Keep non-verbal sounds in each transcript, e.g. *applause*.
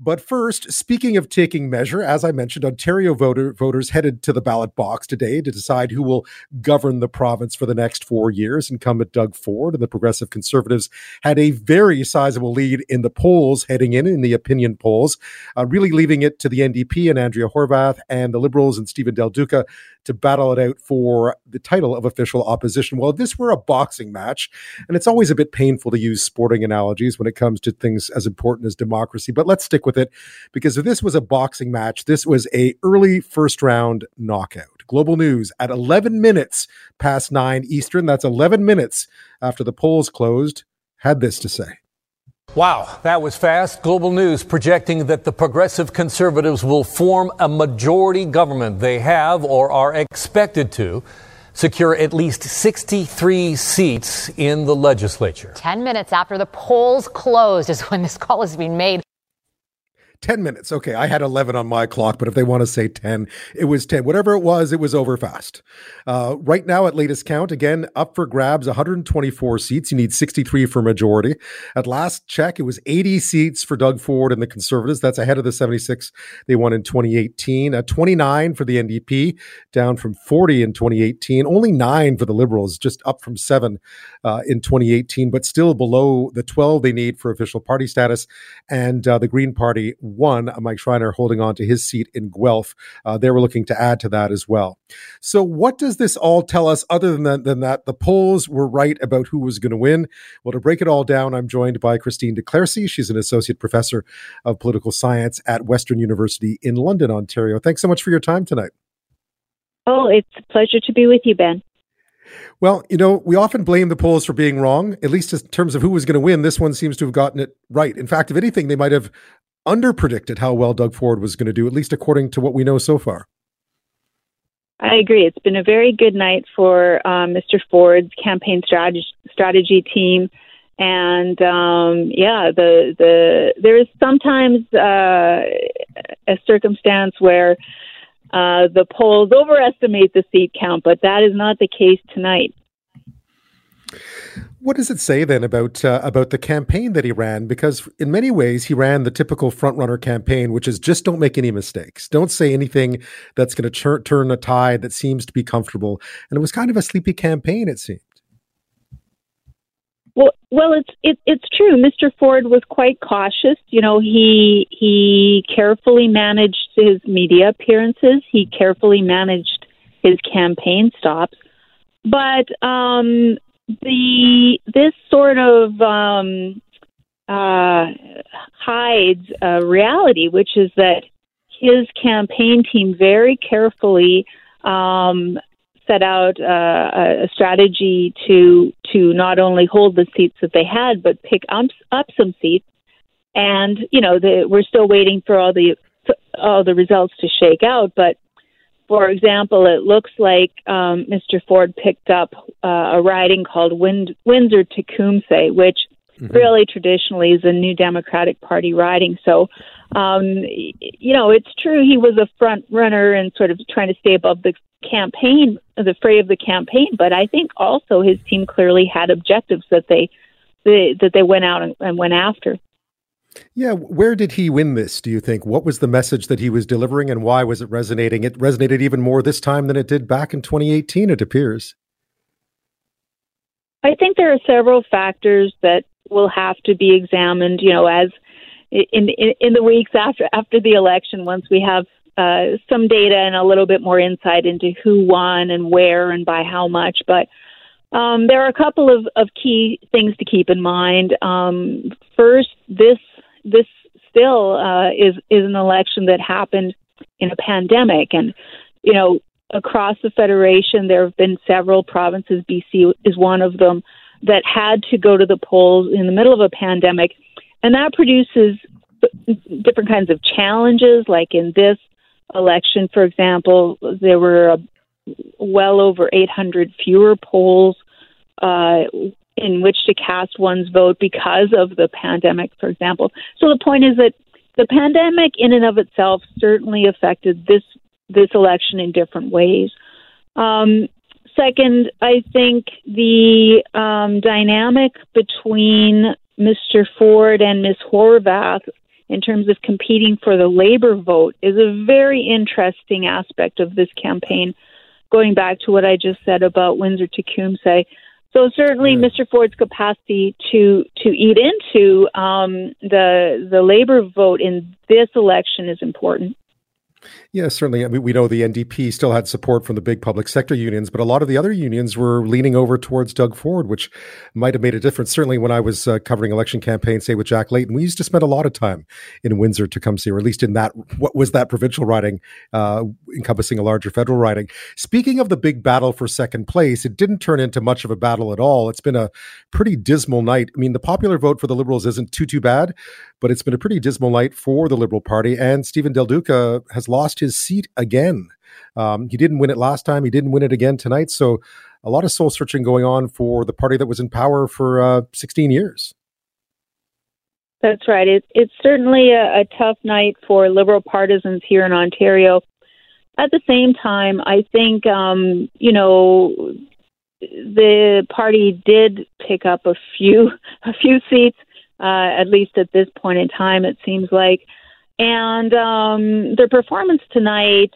But first, speaking of taking measure, as I mentioned, Ontario voter, voters headed to the ballot box today to decide who will govern the province for the next four years. Incumbent Doug Ford and the Progressive Conservatives had a very sizable lead in the polls heading in, in the opinion polls, uh, really leaving it to the NDP and Andrea Horwath and the Liberals and Stephen Del Duca to battle it out for the title of official opposition. Well, if this were a boxing match, and it's always a bit painful to use sporting analogies when it comes to things as important as democracy, but let's stick with it because if this was a boxing match, this was a early first round knockout. Global news at 11 minutes past 9 Eastern, that's 11 minutes after the polls closed, had this to say. Wow, that was fast. Global News projecting that the progressive conservatives will form a majority government. They have or are expected to secure at least 63 seats in the legislature. 10 minutes after the polls closed is when this call is being made. 10 minutes. Okay, I had 11 on my clock, but if they want to say 10, it was 10. Whatever it was, it was over fast. Uh, right now, at latest count, again, up for grabs 124 seats. You need 63 for majority. At last check, it was 80 seats for Doug Ford and the Conservatives. That's ahead of the 76 they won in 2018. Uh, 29 for the NDP, down from 40 in 2018. Only nine for the Liberals, just up from seven uh, in 2018, but still below the 12 they need for official party status. And uh, the Green Party one, Mike Schreiner holding on to his seat in Guelph. Uh, they were looking to add to that as well. So, what does this all tell us other than that, than that the polls were right about who was going to win? Well, to break it all down, I'm joined by Cristine de Clercy. She's an associate professor of political science at Western University in London, Ontario. Thanks so much for your time tonight. Oh, it's a pleasure to be with you, Ben. Well, you know, we often blame the polls for being wrong, at least in terms of who was going to win. This one seems to have gotten it right. In fact, if anything, they might have under predicted how well Doug Ford was going to do, at least according to what we know so far. I agree. It's been a very good night for um, Mr. Ford's campaign strategy, strategy team. And um, yeah, the the there is sometimes uh, a circumstance where uh, the polls overestimate the seat count, but that is not the case tonight. What does it say then about uh, about the campaign that he ran? Because in many ways, he ran the typical frontrunner campaign, which is just don't make any mistakes, don't say anything that's going to turn a tide that seems to be comfortable. And it was kind of a sleepy campaign, it seemed. Well, well, it's it, it's true. Mr. Ford was quite cautious. You know, he he carefully managed his media appearances. He carefully managed his campaign stops. But um, the this sort of um, uh, hides a reality, which is that his campaign team very carefully um, set out uh, a strategy to to not only hold the seats that they had, but pick up, up some seats. And you know, the, we're still waiting for all the all the results to shake out, but for example, it looks like um, Mr. Ford picked up uh, a riding called Wind- Windsor Tecumseh, which mm-hmm. really traditionally is a New Democratic Party riding. So, um, you know, it's true he was a front runner and sort of trying to stay above the campaign, the fray of the campaign. But I think also his team clearly had objectives that they, they that they went out and, and went after. Yeah, where did he win this, do you think? What was the message that he was delivering and why was it resonating? It resonated even more this time than it did back in 2018, it appears. I think there are several factors that will have to be examined, you know, as in in, in the weeks after after the election once we have uh, some data and a little bit more insight into who won and where and by how much. But um, there are a couple of, of key things to keep in mind. Um, first, this this still uh, is is an election that happened in a pandemic, and you know across the federation there have been several provinces. BC is one of them that had to go to the polls in the middle of a pandemic, and that produces different kinds of challenges. Like in this election, for example, there were a, well over 800 fewer polls uh, in which to cast one's vote because of the pandemic, for example. So the point is that the pandemic, in and of itself, certainly affected this this election in different ways. Um, second, I think the um, dynamic between Mr. Ford and Ms. Horwath in terms of competing for the labor vote is a very interesting aspect of this campaign, going back to what I just said about Windsor Tecumseh. So certainly. Mr. Ford's capacity to to eat into um, the the labor vote in this election is important. Yeah, certainly. I mean, we know the NDP still had support from the big public sector unions, but a lot of the other unions were leaning over towards Doug Ford, which might have made a difference. Certainly, when I was uh, covering election campaigns, say with Jack Layton, we used to spend a lot of time in Windsor Tecumseh, or at least in that what was that provincial riding, uh, encompassing a larger federal riding. Speaking of the big battle for second place, it didn't turn into much of a battle at all. It's been a pretty dismal night. I mean, the popular vote for the Liberals isn't too too bad, but it's been a pretty dismal night for the Liberal Party, and Stephen Del Duca has lost his seat again. Um, he didn't win it last time. He didn't win it again tonight. So a lot of soul searching going on for the party that was in power for uh, 16 years. That's right. It, it's certainly a, a tough night for Liberal partisans here in Ontario. At the same time, I think, um, you know, the party did pick up a few *laughs* a few seats uh, at least at this point in time, it seems like. And um, their performance tonight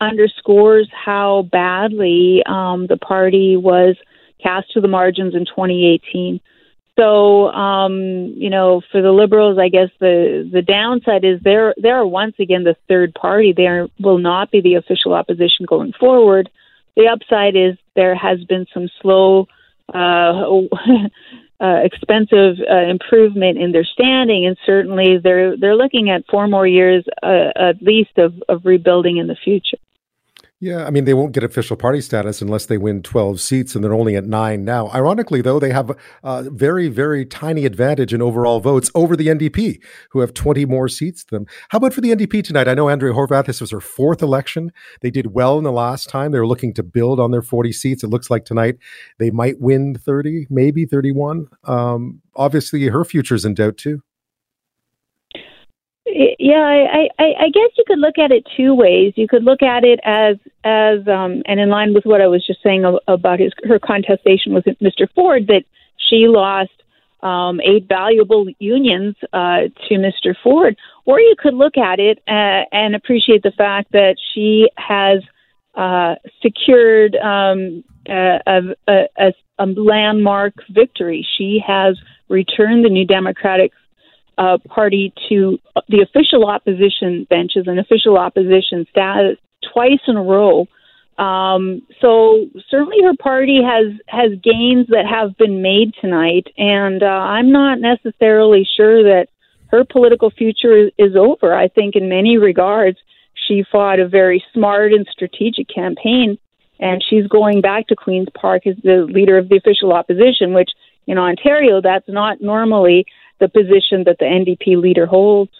underscores how badly um, the party was cast to the margins in 2018. So, um, you know, for the Liberals, I guess the the downside is they're they're once again the third party. They are, will not be the official opposition going forward. The upside is there has been some slow uh, *laughs* uh, expensive uh, improvement in their standing, and certainly they're they're looking at four more years uh, at least of, of rebuilding in the future. Yeah, I mean, they won't get official party status unless they win 12 seats, and they're only at nine now. Ironically, though, they have a very, very tiny advantage in overall votes over the NDP, who have 20 more seats than them. How about for the NDP tonight? I know Andrea Horwath, this was her fourth election. They did well in the last time. They were looking to build on their 40 seats. It looks like tonight they might win 30, maybe 31. Um, obviously, her future's in doubt, too. Yeah, I, I, I guess you could look at it two ways. You could look at it as as um, and in line with what I was just saying about his her contestation with Mr. Ford that she lost um, eight valuable unions uh, to Mr. Ford, or you could look at it uh, and appreciate the fact that she has uh, secured um, a, a, a, a landmark victory. She has returned the New Democratic uh, party to the official opposition benches and official opposition status twice in a row. Um, so certainly her party has has gains that have been made tonight, and uh, I'm not necessarily sure that her political future is, is over. I think in many regards she fought a very smart and strategic campaign, and she's going back to Queens Park as the leader of the official opposition, which in Ontario that's not normally the position that the NDP leader holds.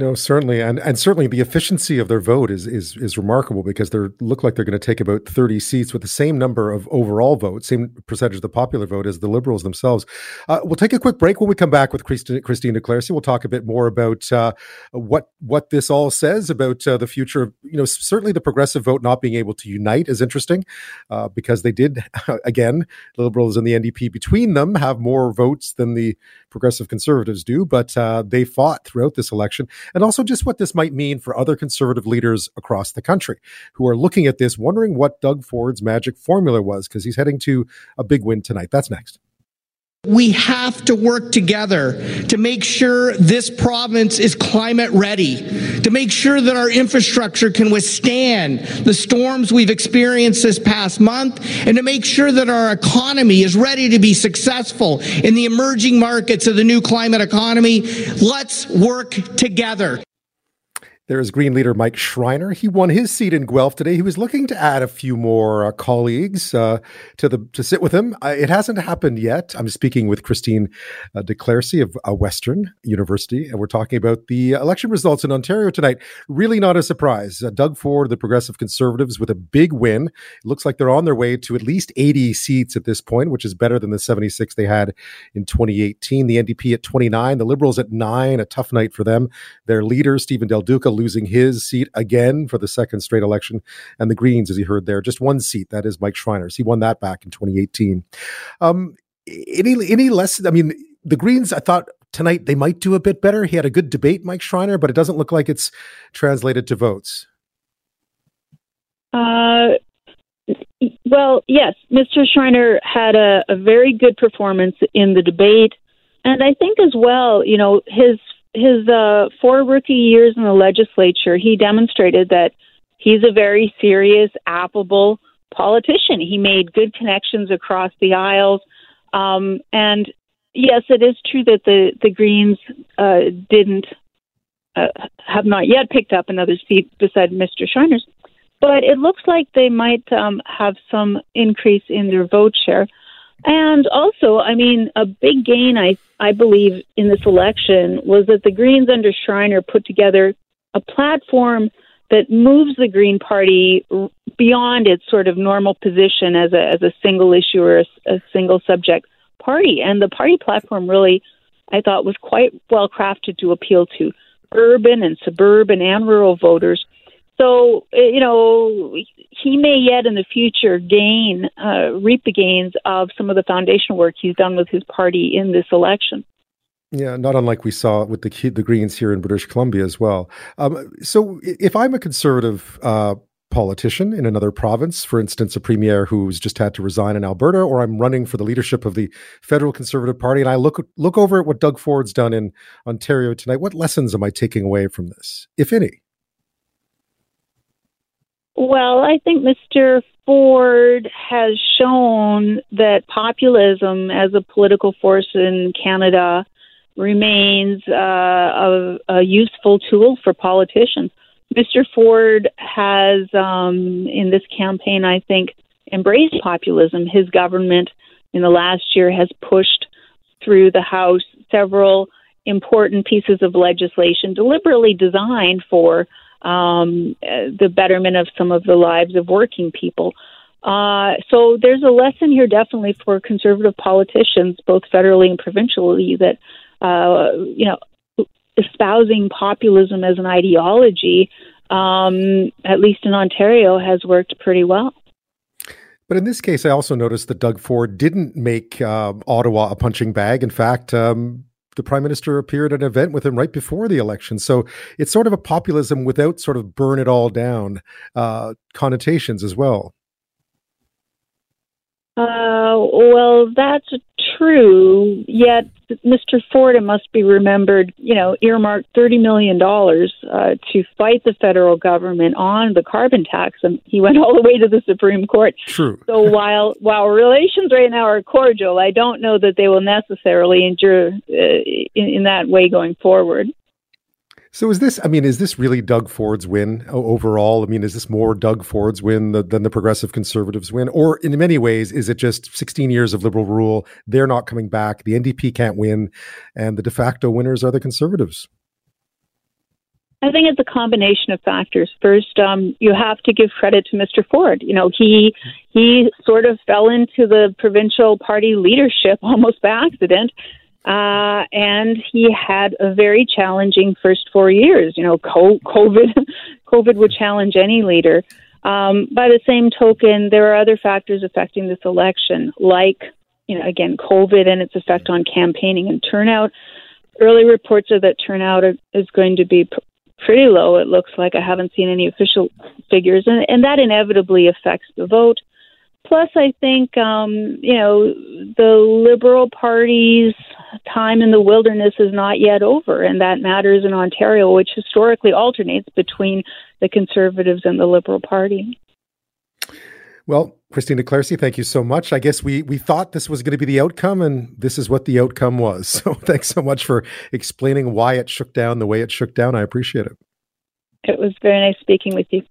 No, certainly, and and certainly the efficiency of their vote is is is remarkable because they look like they're going to take about thirty seats with the same number of overall votes, same percentage of the popular vote as the Liberals themselves. Uh, we'll take a quick break when we come back with Cristine, Cristine Declaircy. We'll talk a bit more about uh, what what this all says about uh, the future. You know, certainly the progressive vote not being able to unite is interesting uh, because they did *laughs* again, Liberals and the NDP between them have more votes than the progressive conservatives do, but uh, they fought throughout this election and also just what this might mean for other conservative leaders across the country who are looking at this, wondering what Doug Ford's magic formula was, because he's heading to a big win tonight. That's next. We have to work together to make sure this province is climate ready, to make sure that our infrastructure can withstand the storms we've experienced this past month, and to make sure that our economy is ready to be successful in the emerging markets of the new climate economy. Let's work together. There's Green leader Mike Schreiner. He won his seat in Guelph today. He was looking to add a few more uh, colleagues uh, to the to sit with him. Uh, it hasn't happened yet. I'm speaking with Cristine uh, de Clercy of uh, Western University, and we're talking about the election results in Ontario tonight. Really not a surprise. Uh, Doug Ford, the Progressive Conservatives, with a big win. It looks like they're on their way to at least 80 seats at this point, which is better than the 76 they had in 2018. The NDP at 29, the Liberals at nine. A tough night for them. Their leader Stephen Del Duca losing his seat again for the second straight election. And the Greens, as you heard there, just one seat. That is Mike Schreiner's. He won that back in 2018. Um, any any less? I mean, the Greens, I thought tonight they might do a bit better. He had a good debate, Mike Schreiner, but it doesn't look like it's translated to votes. Uh, well, yes, Mr. Schreiner had a, a very good performance in the debate, and I think as well, you know, his his uh, four rookie years in the legislature, he demonstrated that he's a very serious, affable politician. He made good connections across the aisles, um, and yes, it is true that the the Greens uh, didn't uh, have not yet picked up another seat beside Mr. Schreiner's. but it looks like they might um, have some increase in their vote share. And also, I mean, a big gain, I I believe, in this election was that the Greens under Schreiner put together a platform that moves the Green Party beyond its sort of normal position as a as a single issue or a, a single subject party. And the party platform really, I thought, was quite well crafted to appeal to urban and suburban and rural voters. So, eh, you know, he may yet in the future gain, uh, reap the gains of some of the foundational work he's done with his party in this election. Yeah, not unlike we saw with the the Greens here in British Columbia as well. Um, so, if I'm a conservative uh, politician in another province, for instance, a premier who's just had to resign in Alberta, or I'm running for the leadership of the federal Conservative Party, and I look look over at what Doug Ford's done in Ontario tonight. What lessons am I taking away from this, if any? Well, I think Mr. Ford has shown that populism as a political force in Canada remains uh, a, a useful tool for politicians. Mr. Ford has, um, in this campaign, I think, embraced populism. His government in the last year has pushed through the House several important pieces of legislation deliberately designed for um, the betterment of some of the lives of working people. Uh, so there's a lesson here definitely for conservative politicians, both federally and provincially, that uh, you know espousing populism as an ideology, um, at least in Ontario, has worked pretty well. But in this case, I also noticed that Doug Ford didn't make um, Ottawa a punching bag. In fact, um, the prime minister appeared at an event with him right before the election. So it's sort of a populism without sort of burn it all down uh, connotations as well. Uh, well, that's true. Yet, Mr. Ford, it must be remembered, you know, earmarked thirty million dollars uh, to fight the federal government on the carbon tax, and he went all the way to the Supreme Court. True. So while while relations right now are cordial, I don't know that they will necessarily endure uh, in, in that way going forward. So is this? I mean, is this really Doug Ford's win overall? I mean, is this more Doug Ford's win than the Progressive Conservatives win, or in many ways, is it just 16 years of Liberal rule? They're not coming back. The NDP can't win, and the de facto winners are the Conservatives. I think it's a combination of factors. First, um, you have to give credit to Mr. Ford. You know, he he sort of fell into the provincial party leadership *laughs* almost by accident. Uh, and he had a very challenging first four years. You know, COVID, *laughs* COVID would challenge any leader. Um, by the same token, there are other factors affecting this election, like, you know, again, COVID and its effect on campaigning and turnout. Early reports are that turnout is going to be pretty low. It looks like I haven't seen any official figures, and, and that inevitably affects the vote. Plus, I think um, you know the Liberal Party's time in the wilderness is not yet over, and that matters in Ontario, which historically alternates between the Conservatives and the Liberal Party. Well, Cristine de Clercy, thank you so much. I guess we we thought this was going to be the outcome, and this is what the outcome was. *laughs* So, thanks so much for explaining why it shook down the way it shook down. I appreciate it. It was very nice speaking with you.